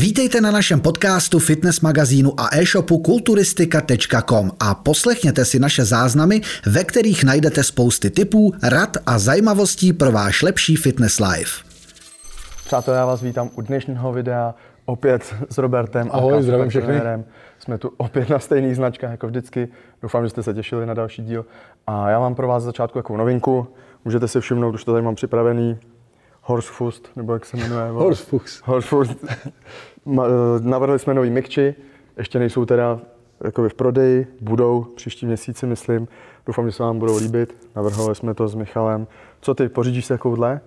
Vítejte na našem podcastu, fitness magazínu a e-shopu kulturistika.com a poslechněte si naše záznamy, ve kterých najdete spousty tipů, rad a zajímavostí pro váš lepší fitness life. Přátelé, já vás vítám u dnešního videa opět s Robertem Ahoj, a zdravím všechny. trenérem. Jsme tu opět na stejných značkách jako vždycky. Doufám, že jste se těšili na další díl. A já mám pro vás začátku takovou novinku. Můžete si všimnout, už to tady mám připravený. Horsefust, nebo jak se jmenuje? Horsefust. Horsefust. Eh, Navrhli jsme nový mikči, ještě nejsou teda jakoby v prodeji, budou příští měsíci, myslím. Doufám, že se vám budou líbit. Navrhovali jsme to s Michalem. Co ty, pořídíš si takovouhle?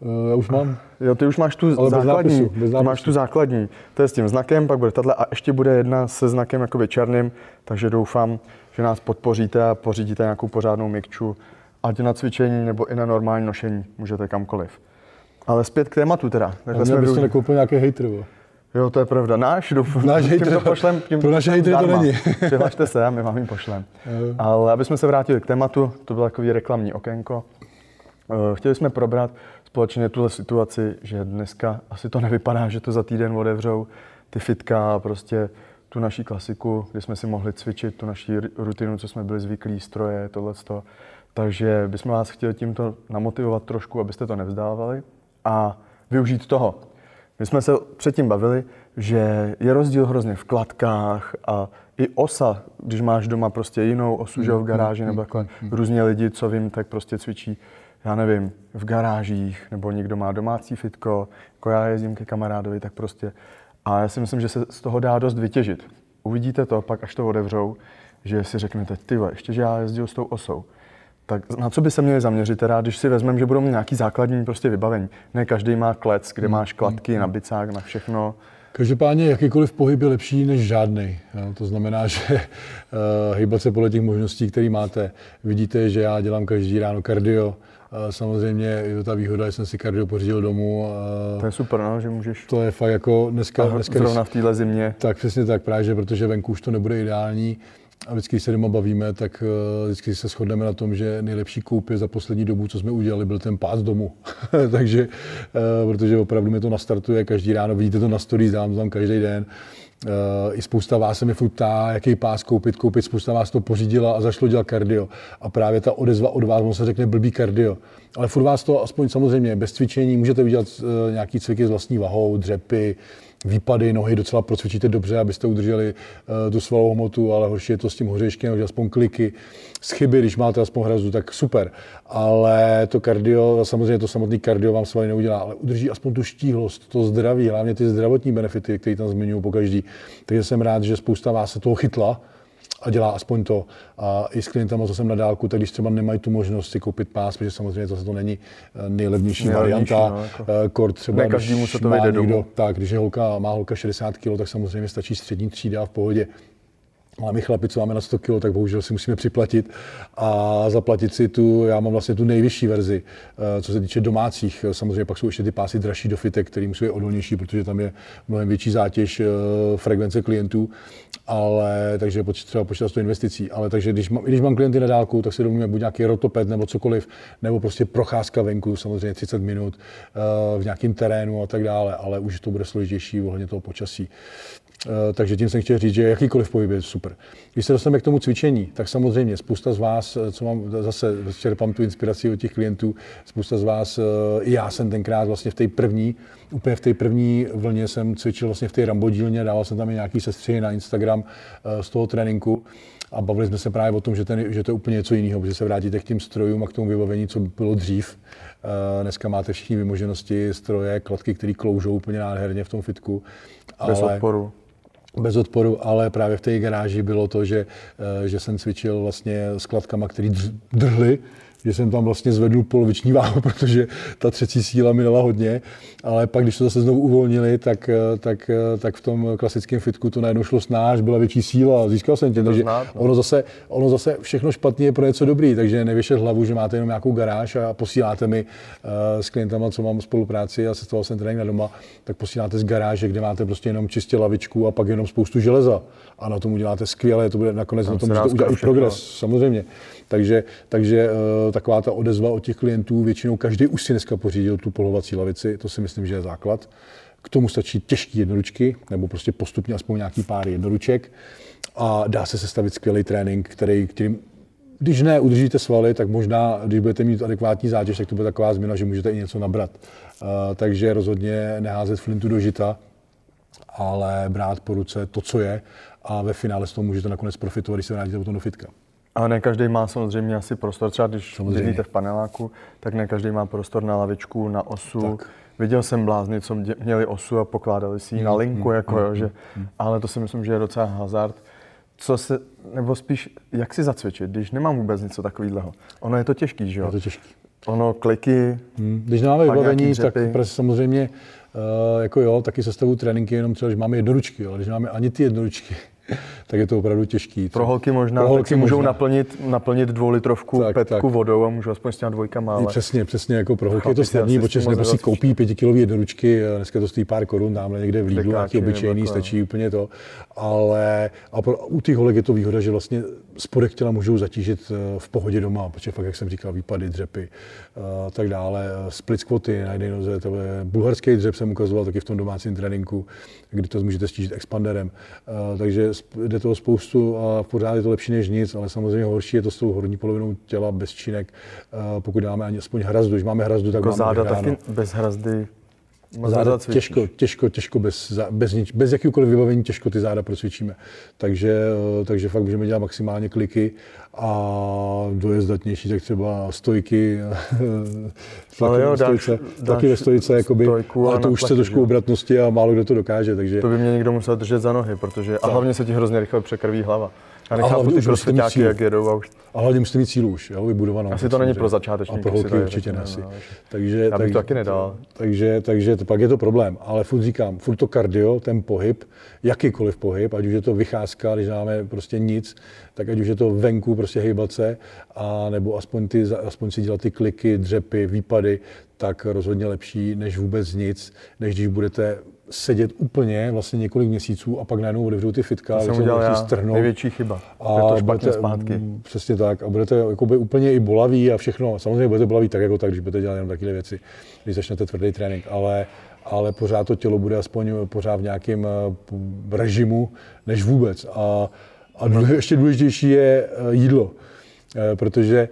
Uh, já už mám. Jo, ty už máš tu Ale bez základní, nápisu, bez ty máš nápisu. tu základní, to je s tím znakem, pak bude tahle a ještě bude jedna se znakem jakoby černým, takže doufám, že nás podpoříte a pořídíte nějakou pořádnou mikču, ať na cvičení nebo i na normální nošení, můžete kamkoliv. Ale zpět k tématu teda. Takhle jsme byste nekoupil nějaký hejtr. Jo, to je pravda. Náš, doufám. Náš tím hejtr, to pošlem, tím pro naše hejtry to není. Přihlašte se a my vám ji pošlem. Jo. Ale aby jsme se vrátili k tématu, to bylo takový reklamní okénko. Eh, Chtěli jsme probrat společně tuhle situaci, že dneska asi to nevypadá, že to za týden otevřou ty fitka a prostě tu naší klasiku, kdy jsme si mohli cvičit tu naší ru- rutinu, co jsme byli zvyklí, stroje, tohleto. Takže bychom vás chtěli tímto namotivovat trošku, abyste to nevzdávali a využít toho. My jsme se předtím bavili, že je rozdíl hrozně v kladkách a i osa, když máš doma prostě jinou osu, že v garáži, nebo takhle různě lidi, co vím, tak prostě cvičí, já nevím, v garážích, nebo někdo má domácí fitko, jako já jezdím ke kamarádovi, tak prostě. A já si myslím, že se z toho dá dost vytěžit. Uvidíte to, pak až to otevřou, že si řeknete, ty ještě, že já jezdil s tou osou. Tak na co by se měli zaměřit teda, když si vezmeme, že budou mít nějaký základní prostě vybavení. Ne každý má klec, kde máš kladky na bicák, na všechno. Každopádně jakýkoliv pohyb je lepší než žádný. To znamená, že uh, hýbat se podle těch možností, které máte. Vidíte, že já dělám každý ráno kardio. Uh, samozřejmě je to ta výhoda, že jsem si kardio pořídil domů. To Uh, je super, no, že můžeš to je fakt jako dneska, dneska zrovna v téhle zimě. Tak přesně tak, právě, že protože venku už to nebude ideální. A vždycky, když se doma bavíme, tak eh, vždycky se shodneme na tom, že nejlepší koupě za poslední dobu, co jsme udělali, byl ten pás domů. Takže, eh, protože opravdu mi to nastartuje každý ráno, vidíte to na stories, dám tam každý den. Eh, I spousta vás se mi furt ptá, jaký pás koupit, koupit, spousta vás to pořídila a zašlo dělat kardio. A právě ta odezva od vás, on se řekne blbý kardio. Ale furt vás to aspoň samozřejmě bez cvičení, můžete udělat nějaký cviky s vlastní vahou, dřepy, výpady nohy docela procvičíte dobře, abyste udrželi uh, tu svalovou hmotu, ale horší je to s tím hořeškem, že aspoň kliky z chyby, když máte aspoň hrazu, tak super. Ale to kardio, samozřejmě to samotný kardio vám svaly neudělá, ale udrží aspoň tu štíhlost, to zdraví, hlavně ty zdravotní benefity, které tam zmiňují po každý. Takže jsem rád, že spousta vás se toho chytla a dělá aspoň to. A i s klientama, co jsem na dálku, tak když třeba nemají tu možnost si koupit pás, protože samozřejmě zase to není eh, nejlevnější varianta, no, jako. eh, kort třeba, Ne každému se to má vejde domů. tak, když je holka, má holka 60 kg, tak samozřejmě stačí střední třída v pohodě. Ale my chlapi, co máme na 100 kg, tak bohužel si musíme připlatit a zaplatit si tu, já mám vlastně tu nejvyšší verzi, eh, co se týče domácích. Samozřejmě pak jsou ještě ty pásy dražší do fitek, které musí být odolnější, protože tam je mnohem větší zátěž eh, frekvence klientů, ale takže je potřeba počítat s tou investicí. Ale takže když, mám, když mám klienty na dálku, tak si domluvíme buď nějaký rotoped nebo cokoliv, nebo prostě procházka venku, samozřejmě 30 minut eh, v nějakém terénu a tak dále, ale už to bude složitější ohledně toho počasí. Eh, Takže tím jsem chtěl říct, že jakýkoliv pohyb je super. Když se dostaneme k tomu cvičení, tak samozřejmě spousta z vás, eh, co mám zase, čerpám tu inspiraci od těch klientů, spousta z vás, eh, i já jsem tenkrát vlastně v té první, úplně v té první vlně jsem cvičil vlastně v té rambodílně, dával jsem tam i nějaký sestřihy na Instagram z toho tréninku a bavili jsme se právě o tom, že, ten, že to je úplně něco jiného, protože se vrátíte k těm strojům a k tomu vybavení, co bylo dřív. Dneska máte všichni vymoženosti, stroje, kladky, které kloužou úplně nádherně v tom fitku. Bez odporu. Bez odporu, ale právě v té garáži bylo to, že, eh, že jsem cvičil vlastně s kladkama, které drhly, že jsem tam vlastně zvedl poloviční váhu, protože ta třecí síla mi dala hodně, ale pak, když to zase znovu uvolnili, tak, eh, tak, eh, tak v tom klasickém fitku to najednou šlo snáš, byla větší síla a získal jsem tě. Takže znát, no. ono, zase, ono zase všechno špatně je pro něco dobrý, takže nevěšet hlavu, že máte jenom nějakou garáž a posíláte mi uh, s klientama, co mám spolupráci a sestoval jsem trénink na doma, tak posíláte z garáže, kde máte prostě jenom čistě lavičku a pak jenom spoustu železa. A na tom uděláte skvěle, to bude nakonec Tam na tom dá můžete udělat i progres, všechno. samozřejmě. Takže, takže taková ta odezva od těch klientů, většinou každý už si dneska pořídil tu polovací lavici, to si myslím, že je základ. K tomu stačí těžké jednoručky, nebo prostě postupně aspoň nějaký pár jednoruček a dá se sestavit skvělý trénink, který, kterým když ne udržíte svaly, tak možná, když budete mít adekvátní zátěž, tak to bude taková změna, že můžete i něco nabrat. Uh, takže rozhodně neházet flintu do žita, ale brát po ruce to, co je a ve finále z toho můžete nakonec profitovat, když se vrátíte potom do fitka. A ne každý má samozřejmě asi prostor, třeba když bydlíte v paneláku, tak ne každý má prostor na lavičku, na osu. Tak. Viděl jsem blázny, co měli osu a pokládali si ji mm, na linku, mm, jako, mm, jo, že, mm. ale to si myslím, že je docela hazard. Co se, nebo spíš, jak si zacvičit, když nemám vůbec něco takového? Ono je to těžký, že jo? Je to těžký. Ono, kliky, hmm. Když nemáme vybavení, tak prostě samozřejmě, uh, jako jo, taky sestavu tréninky, jenom třeba, že máme jednoručky, ale když máme ani ty jednoručky, tak je to opravdu těžký. Pro holky možná, Pro holky tak si můžou možná. naplnit, naplnit dvoulitrovku tak, petku tak. vodou a můžou aspoň s těma dvojkama. Ale... Přesně, přesně, jako pro holky je to snadný, protože nebo si koupí pětikilový jednoručky, dneska to stojí pár korun, tamhle někde v Lidlu, nějaký obyčejný, stačí úplně to. Ale a pro, u těch holek je to výhoda, že vlastně spodek těla můžou zatížit eh, v pohodě doma, protože fakt, jak jsem říkal, výpady, dřepy a eh, tak dále. Split squaty na jedné noze, to je bulharský dřep jsem ukazoval taky v tom domácím tréninku, kdy to můžete stížit expanderem. Eh, takže jde toho spoustu a pořád je to lepší než nic, ale samozřejmě horší je to s tou horní polovinou těla bez činek. Pokud dáme ani aspoň hrazdu, když máme hrazdu, tak jako máme záda taky bez hrazdy Záda těžko, těžko, těžko bez, bez, nič, bez jakýkoliv vybavení těžko ty záda procvičíme. Takže, eh, takže fakt můžeme dělat maximálně kliky a kdo je zdatnější, tak třeba stojky, ale jo, stojice, dáš, taky ve stojice, jakoby, ale to už se trošku obratnosti a málo kdo to dokáže. Takže... To by mě někdo musel držet za nohy, protože a hlavně se ti hrozně rychle překrví hlava. Já nechápu ty crossfitáky, jak jedou a už... A hlavně musíte mít sílu už, jo, vybudovanou. Asi to není pro začátečníky. A pro holky určitě ne. Takže, Já bych tak, to taky nedal. Takže, takže to, pak je to problém. Ale furt říkám, furt to kardio, ten pohyb, jakýkoliv pohyb, ať už je to vycházka, když máme prostě nic, tak ať už je to venku, prostě hejbat se, a nebo aspoň, ty, aspoň si dělat ty kliky, dřepy, výpady, tak rozhodně lepší než vůbec nic, než když budete sedět úplně vlastně několik měsíců a pak najednou otevřou ty fitka, to jsem udělal já, strhnou. největší chyba. A je to špatně budete, zpátky. Přesně tak. A budete jakoby úplně i bolaví a všechno. Samozřejmě budete bolaví tak jako tak, když budete dělat jenom takové věci, když začnete tvrdý trénink. Ale, ale pořád to tělo bude aspoň pořád v nějakém eh, režimu, než vůbec. A, a ještě důležitější je eh, jídlo. Eh, protože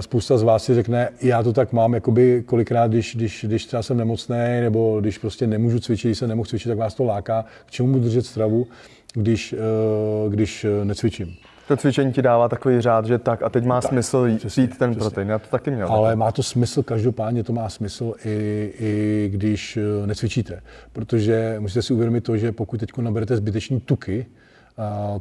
spousta z vás si řekne, já to tak mám, jakoby kolikrát, když, když, když třeba jsem nemocný, nebo když prostě nemůžu cvičit, když se nemohu cvičit, tak vás to láká. K čemu budu držet stravu, když, eh, když eh, necvičím? To cvičení ti dává takový řád, že tak a teď má tak, smysl jít přesně, ten přesně. protein. Já to taky měl. Ale má to smysl, každopádně to má smysl i, i když necvičíte. Protože musíte si uvědomit to, že pokud teď naberete zbytečný tuky,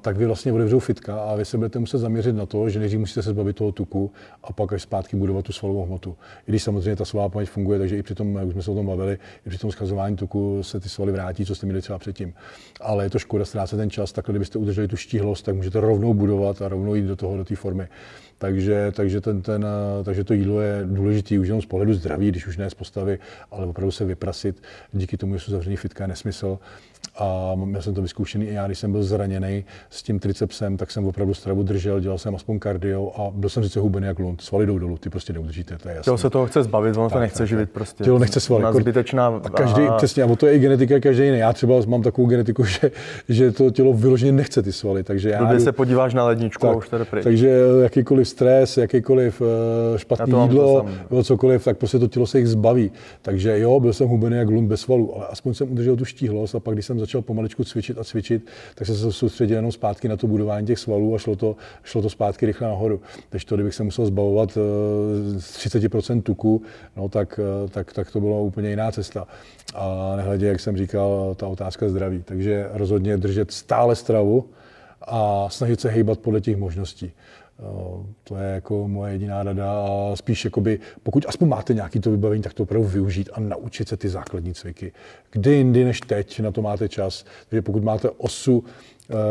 tak vy vlastně otevřou fitka a vy se budete muset zaměřit na to, že nejdřív musíte se zbavit toho tuku a pak až zpátky budovat tu svalovou hmotu. I když samozřejmě ta svalová paměť funguje, takže i při tom, jak jsme se o tom bavili, i při tom schazování tuku se ty svaly vrátí, co jste měli třeba předtím. Ale je to škoda ztrácet ten čas, takhle kdybyste udrželi tu štíhlost, tak můžete rovnou budovat a rovnou jít do toho, do té formy. Takže, takže, ten, ten, takže to jídlo je důležité už jenom z pohledu zdraví, když už ne z postavy, ale opravdu se vyprasit. Díky tomu, že jsou zavřený fitka, je nesmysl. A měl jsem to vyzkoušený i já, když jsem byl zraněný s tím tricepsem, tak jsem opravdu stravu držel, dělal jsem aspoň kardio a byl jsem sice hubený jak lund. Svaly jdou dolů, ty prostě neudržíte, to je jasné. Tělo se toho chce zbavit, ono to nechce tak, živit prostě. Tělo nechce svaly. Na zbytečná... A každý, a... přesně, a to je i genetika každý jiný. Já třeba mám takovou genetiku, že, že to tělo vyloženě nechce ty svaly. Takže já Když se podíváš na ledničku tak, a už to pryč. Takže jakýkoliv stres, jakýkoliv uh, špatné jídlo, nebo cokoliv, tak prostě to tělo se jich zbaví. Takže jo, byl jsem hubený jak lund bez svalů, ale aspoň jsem udržel tu štíhlost a pak, když jsem začal pomaličku cvičit, a cvičit, tak jsem se soustředil jenom zpátky na to budování těch svalů a šlo to, šlo to zpátky rychle nahoru. Takže to, kdybych se musel zbavovat z 30% tuku, no, tak, eh, tak, tak to byla úplně jiná cesta. A nehledě, jak jsem říkal, ta otázka zdraví. Takže rozhodně držet stále stravu a snažit se hejbat podle těch možností. To je jako moje jediná rada a spíš jakoby, pokud aspoň máte nějaký to vybavení, tak to opravdu využít a naučit se ty základní cviky. Kdy jindy než teď na to máte čas. Takže pokud máte osu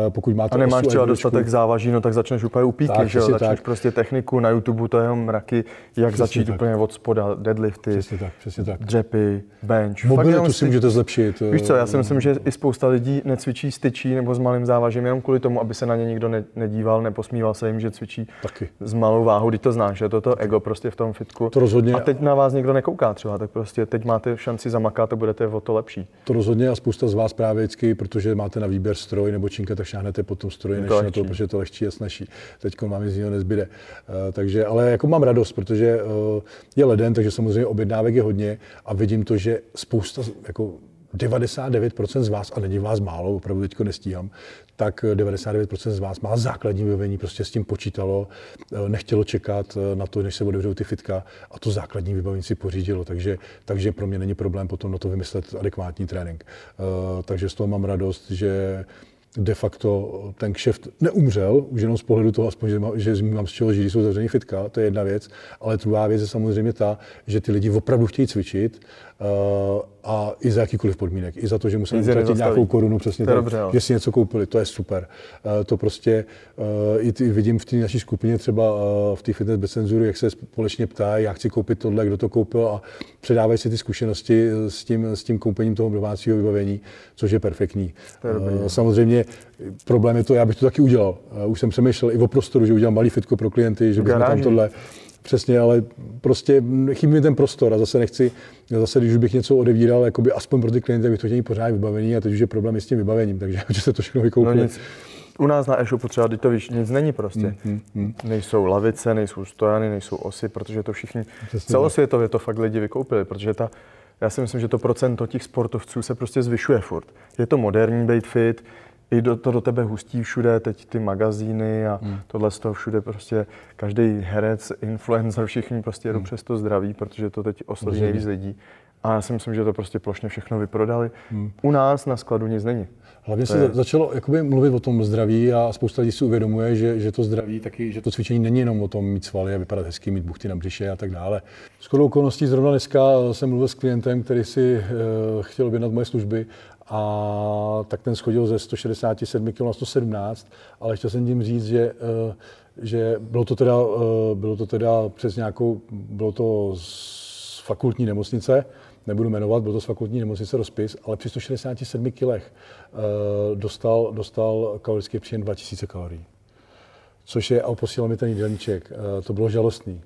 pokud máte a nemáš třeba dostatek závaží, no tak začneš úplně upíky, tak, že jo? Začneš tak. prostě techniku na YouTube, to je jenom mraky, jak přesně začít tak. úplně od spoda, deadlifty, přesně tak, přesně tak. dřepy, bench. Mobilitu si můžete zlepšit. Víš co, já si myslím, že i spousta lidí necvičí styčí nebo s malým závažím jenom kvůli tomu, aby se na ně nikdo ne, nedíval, neposmíval se jim, že cvičí Taky. s malou váhou, když to znáš, že to to ego prostě v tom fitku. To rozhodně. A teď na vás někdo nekouká třeba, tak prostě teď máte šanci zamakat a budete o to lepší. To rozhodně a spousta z vás právě vždycky, protože máte na výběr stroj nebo činka, tak šáhnete potom tom stroji, než na to, protože to lehčí a snaží. Teď mám z něho nezbyde. Uh, takže, ale jako mám radost, protože uh, je leden, takže samozřejmě objednávek je hodně a vidím to, že spousta, jako 99% z vás, a není vás málo, opravdu teďko nestíhám, tak 99% z vás má základní vybavení, prostě s tím počítalo, eh, nechtělo čekat na to, než se otevřou ty fitka a to základní vybavení si pořídilo, takže, takže pro mě není problém potom na to vymyslet adekvátní trénink. Takže z toho mám radost, že de facto ten kšeft neumřel, už jenom z pohledu toho, aspoň, že, má, že mám z čeho žít, jsou zavřený fitka, to je jedna věc, ale druhá věc je samozřejmě ta, že ty lidi opravdu chtějí cvičit a i za jakýkoliv podmínek, i za to, že museli utratit nějakou korunu, přesně tak, dobře, že si něco koupili, to je super. Uh, to prostě uh, i ty, vidím v té naší skupině třeba v té fitness bez cenzury, jak se společně ptají, já chci koupit tohle, kdo to koupil a předávají si ty zkušenosti s tím, s tím koupením toho domácího vybavení, což je perfektní. To je uh, samozřejmě problém je to, já bych to taky udělal. Už jsem přemýšlel i o prostoru, že udělám malý fitko pro klienty, že bychom tam tohle Přesně, ale prostě chybí mi ten prostor a zase nechci, zase když bych něco odevíral, jakoby aspoň pro ty klienty, bych to chtěl pořád vybavení a teď už je problém s tím vybavením, takže že se to všechno vykoupili. No nic. U nás na e-shopu třeba, teď to víš, nic není prostě. Mm, mm, mm. Nejsou lavice, nejsou stojany, nejsou osy, protože to všichni Přesně celosvětově to fakt lidi vykoupili, protože ta, já si myslím, že to procento těch sportovců se prostě zvyšuje furt. Je to moderní být fit, i do, to do tebe hustí všude, teď ty magazíny a hmm. tohle z toho všude prostě každý herec, influencer, všichni prostě jedou hmm. přes to zdraví, protože to teď osloví nejvíc lidí. A já si myslím, že to prostě plošně všechno vyprodali. Hmm. U nás na skladu nic není. Hlavně se je... začalo jakoby mluvit o tom zdraví a spousta lidí si uvědomuje, že, že to zdraví taky, že to cvičení není jenom o tom mít svaly a vypadat hezky, mít buchty na břiše a tak dále. S okolností zrovna dneska jsem mluvil s klientem, který si uh, chtěl objednat moje služby a tak ten schodil ze 167 kg na 117, ale chtěl jsem tím říct, že, eh, že bylo, to teda, eh, bylo to teda přes nějakou, bylo to z fakultní nemocnice, nebudu jmenovat, byl to z fakultní nemocnice rozpis, ale při 167 kg eh, dostal, dostal kalorický příjem 2000 kalorií což je, a posílal mi ten jídelníček. To bylo žalostný.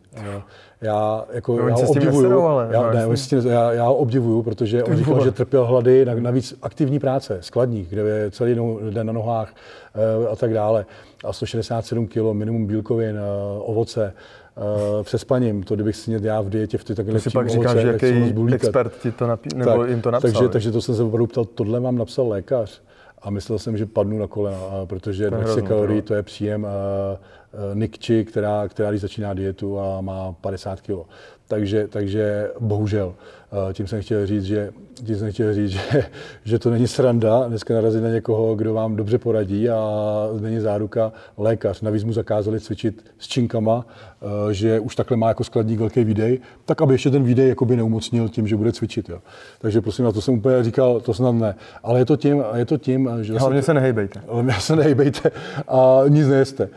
Já, jako, no, já ho obdivuju, ale, já, no, ne, tím, já, já ho obdivuju, protože on říkal, že trpěl hlady, navíc aktivní práce, skladník, kde je celý den na nohách eh, a tak dále. A 167 kg, minimum bílkovin, eh, ovoce, uh, přespaním. To, kdybych si já v dietě v ty takhle si pak říkáš, že jaký expert ti to napí- nebo tak, jim to napsal. Takže, takže to jsem se opravdu ptal, tohle mám napsal lékař. A myslel jsem, že padnu na kolena, protože 200 kalorií to je příjem Nikči, která, která když začíná dietu a má 50 kg. Takže, takže bohužel. Eh, tím jsem chtěl říct, že, tím jsem chtěl říct, že, že to není sranda dneska narazit na někoho, kdo vám dobře poradí a není záruka lékař. Navíc mu zakázali cvičit s činkama, eh, že už takhle má jako skladník velký výdej, tak aby ještě ten výdej jakoby neumocnil tím, že bude cvičit. Jo. Takže prosím, na to jsem úplně říkal, to snad ne. Ale je to tím, je to tím že... Hlavně se nehejbejte. Hlavně se nehejbejte a nic nejeste.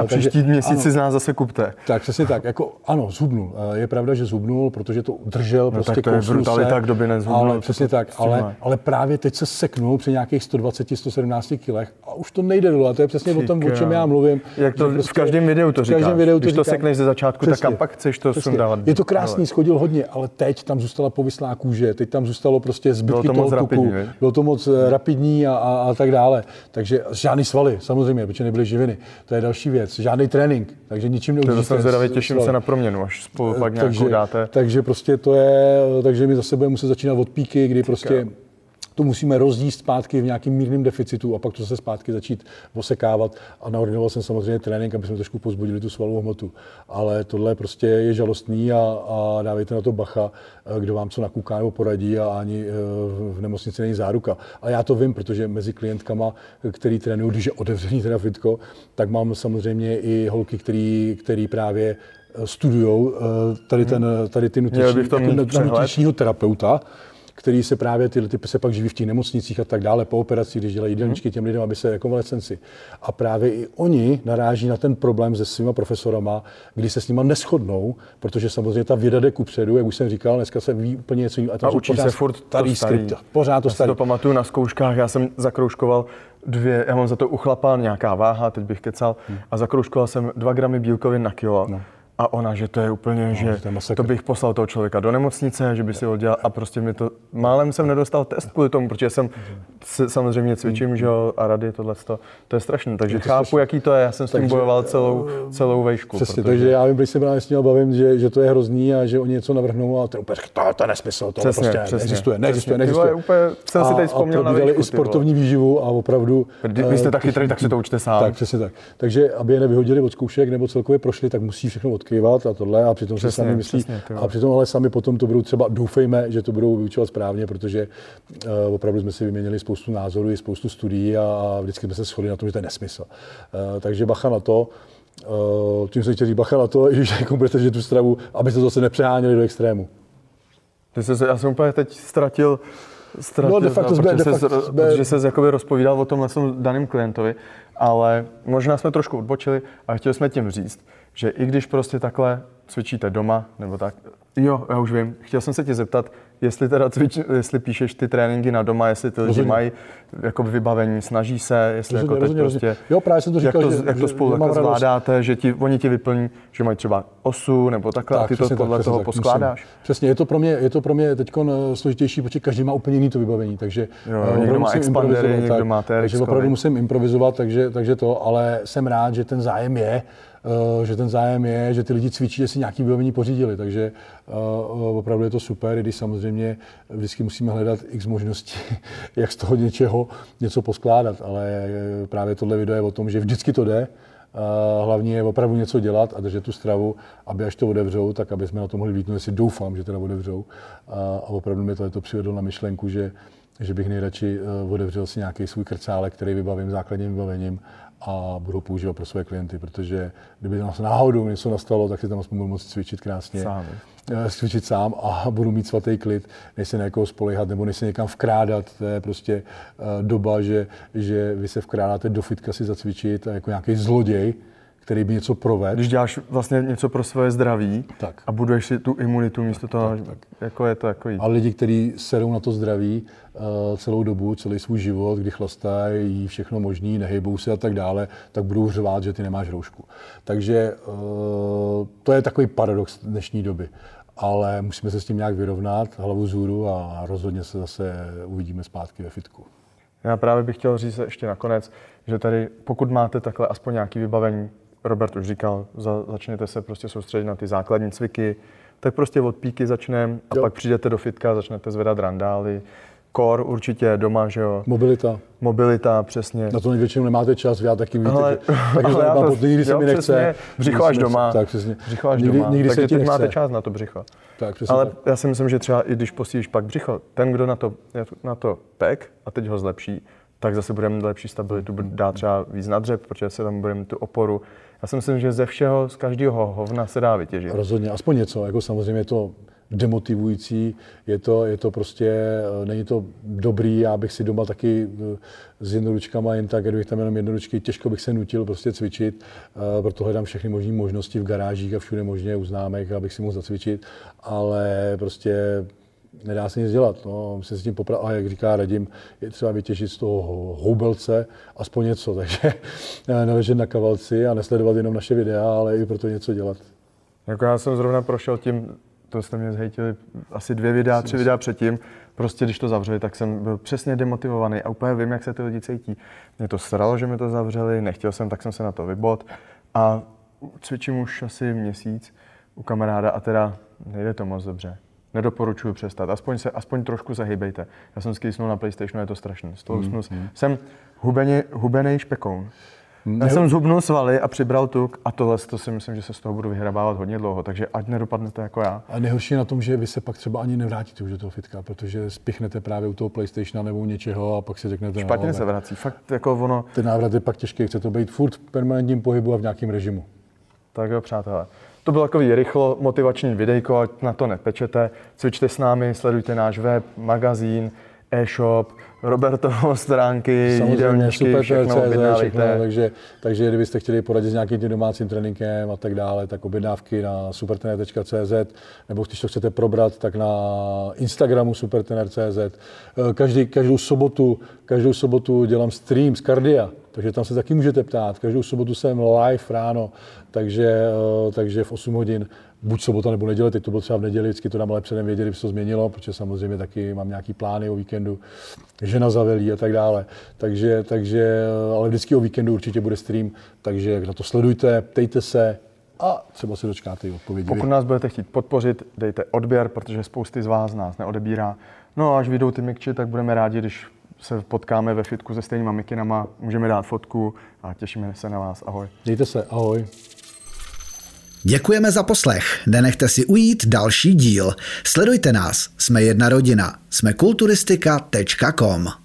A příští měsíc si z nás zase kupte. Tak, přesně tak. Jako, ano, zhubnul. Je pravda, že zhubnul, protože to držel no, prostě to je brutalita, kdo by nezhodnul. Ale přesně tak, ale, ale právě teď se seknul při nějakých 120-117 kilech a už to nejde dolů. A to je přesně Říká. o tom, o čem já mluvím. Jak to prostě, v každém videu to říkáš. Videu to Když to sekneš ze začátku, přesně, tak kam pak chceš to sundávat? Je to krásný, schodil hodně, ale teď tam zůstala povyslá kůže, teď tam zůstalo prostě zbytky bylo to toho tuku, bylo to moc eh, rapidní a, a, a, tak dále. Takže žádný svaly, samozřejmě, protože nebyly živiny. To je další věc. Žádný trénink, takže ničím neudíte. To jsem zvědavý, těším se na proměnu, až spolu pak nějakou dáte. Takže prostě to je, takže my zase budeme muset začínat od píky, kdy prostě to musíme rozjíst zpátky v nějakým mírným deficitu a pak to zase zpátky začít osekávat. A naordinoval jsem samozřejmě trénink, aby jsme trošku pozbudili tu svalovou hmotu. Ale tohle prostě je žalostný a, a dávejte na to bacha, kdo vám co nakouká nebo poradí a ani eh, v nemocnici není záruka. A já to vím, protože mezi klientkama, který trénují, když je otevřený teda fitko, tak mám samozřejmě i holky, který, který právě eh, studují eh, tady, ten, tady ty nutriční, nutričního terapeuta, který se právě ty typy se pak živí v těch nemocnicích a tak dále, po operaci, když dělají jídelníčky těm lidem, aby se jako konvalescenci. A právě i oni naráží na ten problém se svýma profesorama, kdy se s nima neschodnou, protože samozřejmě ta věda jde kupředu, jak už jsem říkal, dneska se ví úplně něco jiného. A, a učí se furt starý skript. Pořád to já starý. to pamatuju na zkouškách, já jsem zakrouškoval dvě, já mám za to uchlapal nějaká váha, teď bych kecal, hmm. a zakrouškoval jsem dva gramy bílkovin na kilo. No. A ona, že to je úplně, no, že to, to bych poslal toho člověka do nemocnice, že by si ho dělal a prostě mi to, málem jsem nedostal test kvůli tomu, protože jsem se, samozřejmě cvičím, že jo, a rady tohle, to je strašné. Takže je chápu, strašný. jaký to je, já jsem s tím takže, bojoval celou, celou vejšku. Přesně, protože... takže já vím, když se právě s tím bavím, že, že to je hrozný a že oni něco navrhnou a to, úplně, to, to je nesmysl, to přesně, prostě přesně, neexistuje, neexistuje, neexistuje. Přesně. Úplně, jsem si teď vzpomněl a, na výšku, i sportovní výživu a opravdu... Když jste tak chytrý, tak si to učte sám. Tak, přesně tak. Takže aby je nevyhodili od zkoušek nebo celkově prošli, tak musí všechno odkývat a tohle a přitom přesně, se sami myslí, přesně, a přitom ale sami potom to budou třeba, doufejme, že to budou vyučovat správně, protože uh, opravdu jsme si vyměnili spoustu názorů i spoustu studií a, a vždycky jsme se shodli na tom, že to je nesmysl. Uh, takže bacha na to. Uh, tím jsem chtěl říct bacha na to, že jako budete tu stravu, aby se zase nepřeháněli do extrému. Ty jsi, já jsem úplně teď ztratil, ztratil no, de facto no, protože, se, protože se jakoby rozpovídal o tomhle daném klientovi, ale možná jsme trošku odbočili a chtěli jsme tím říct, že i když prostě takhle cvičíte doma, nebo tak, jo, já už vím, chtěl jsem se tě zeptat, jestli teda cvič, jestli píšeš ty tréninky na doma, jestli ty lidi mají jako vybavení, snaží se, jestli rozhodně, jako teď rozhodně, prostě, jo, právě jsem to říkal, jak to, že, jak to spolu že, že zvládáte, že ti, oni ti vyplní, že mají třeba osu nebo takhle tak, a ty to podle tak, toho tak, poskládáš. Musím. Přesně, je to pro mě, je to pro mě teď eh, složitější, protože každý má úplně jiný to vybavení, takže jo, uh, někdo má expandery, někdo má Takže opravdu musím improvizovat, takže, takže to, ale jsem rád, že ten zájem je, Eh, že ten zájem je, že ty lidi cvičí, že si nějaký vybavení pořídili. Takže uh, opravdu je to super, když samozřejmě vždycky musíme hledat x možností, jak z toho něčeho něco poskládat. Ale právě tohle video je o tom, že vždycky to jde. Hlavně je opravdu něco dělat a držet tu stravu, aby až to otevřou, tak aby jsme na to mohli víc. No, jestli doufám, že teda otevřou. Uh, a opravdu mi to, přivedlo na myšlenku, že že bych nejradši otevřel si nějaký svůj krcálek, který vybavím základním vybavením a budou používat pro své klienty, protože kdyby nás náhodou něco nastalo, tak si tam aspoň budu moct cvičit krásně. Sám. Eh, cvičit sám a budu mít svatý klid, než se na někoho spolehat nebo než se někam vkrádat. To je prostě uh, doba, že, že vy se vkrádáte do fitka si zacvičit a jako nějaký zloděj, který by něco provedl. Když děláš vlastně něco pro svoje zdraví tak. a buduješ si tu imunitu místo tak, toho, tak, tak. jako je to jako A lidi, kteří serou na to zdraví uh, celou dobu, celý svůj život, kdy chlastají, jí všechno možný, nehybou se a tak dále, tak budou řvát, že ty nemáš roušku. Takže uh, to je takový paradox dnešní doby. Ale musíme se s tím nějak vyrovnat, hlavu zůru a rozhodně se zase uvidíme zpátky ve fitku. Já právě bych chtěl říct ještě nakonec, že tady, pokud máte takhle aspoň nějaký vybavení, Robert už říkal, za, začněte se prostě soustředit na ty základní cviky, tak prostě od píky začneme a jo. pak přijdete do fitka, začnete zvedat randály, Kor určitě doma, že jo. Mobilita. Mobilita, přesně. Na to většinou nemáte čas, já taky víte, ale, taky ale já to, nikdy se mi nechce. Břicho až doma. Tak přesně. Břicho až nikdy, doma. Nikdy takže teď máte čas na to břicho. Tak, přesně ale tak. já si myslím, že třeba i když posílíš pak břicho, ten, kdo na to, na to pek a teď ho zlepší, tak zase budeme lepší stabilitu, dá třeba víc na dřep, protože se tam budeme tu oporu. Já si myslím, že ze všeho, z každého hovna se dá vytěžit. Rozhodně, aspoň něco. Jako samozřejmě to demotivující, je to, je to prostě, eh, není to dobrý, já bych si doma taky eh, s jednoručkama jen tak, kdybych tam jenom jednoručky, těžko bych se nutil prostě cvičit, eh, proto hledám všechny možné možnosti v garážích a všude možně u známek, abych si mohl zacvičit, ale prostě nedá se nic dělat. No, musím s tím poprat, a jak říká Radim, je třeba vytěžit z toho houbelce aspoň něco, takže neležet na kavalci a nesledovat jenom naše videa, ale i proto něco dělat. Jako já jsem zrovna prošel tím, to jste mě zhejtili asi dvě videa, tři videa předtím, prostě když to zavřeli, tak jsem byl přesně demotivovaný a úplně vím, jak se ty lidi cítí. Mě to sralo, že mi to zavřeli, nechtěl jsem, tak jsem se na to vybot a cvičím už asi měsíc u kamaráda a teda nejde to moc dobře nedoporučuji přestat. Aspoň, se, aspoň trošku zahybejte. Já jsem skýsnul na PlayStationu, je to strašné. Z toho mm, mm. Jsem hubený, hubený špekoun. Já jsem zhubnul svaly a přibral tuk a tohle to si myslím, že se z toho budu vyhrabávat hodně dlouho, takže ať nedopadnete jako já. A nejhorší na tom, že vy se pak třeba ani nevrátíte už do toho fitka, protože spichnete právě u toho PlayStationa nebo u něčeho a pak si řeknete. Špatně no, se vrací, fakt jako ono. Ten návrat je pak těžký, chce to být furt v permanentním pohybu a v nějakém režimu. Tak jo, přátelé. To bylo takový rychlo motivační videjko, ať na to nepečete. Cvičte s námi, sledujte náš web, magazín, e-shop, Robertovo stránky, jídelníčky, super, všechno CZ, všechno, takže, takže kdybyste chtěli poradit s nějakým tím domácím tréninkem a tak dále, tak objednávky na supertener.cz nebo když to chcete probrat, tak na Instagramu supertener.cz. Každý, každou sobotu, každou sobotu dělám stream z kardia, takže tam se taky můžete ptát. Každou sobotu jsem live ráno, takže, takže v 8 hodin buď sobota nebo neděle, teď to bylo třeba v neděli, vždycky to nám ale předem věděli, že to změnilo, protože samozřejmě taky mám nějaký plány o víkendu, žena zavelí a tak dále. Takže, takže, ale vždycky o víkendu určitě bude stream, takže na to sledujte, ptejte se, a třeba si dočkáte i odpovědi. Pokud nás budete chtít podpořit, dejte odběr, protože spousty z vás nás neodebírá. No a až vyjdou ty mikči, tak budeme rádi, když se potkáme ve fitku se stejnýma mikinama, můžeme dát fotku a těšíme se na vás. Ahoj. Mějte se, ahoj. Děkujeme za poslech. Nenechte si ujít další díl. Sledujte nás. Jsme jedna rodina. Jsme kulturistika.com.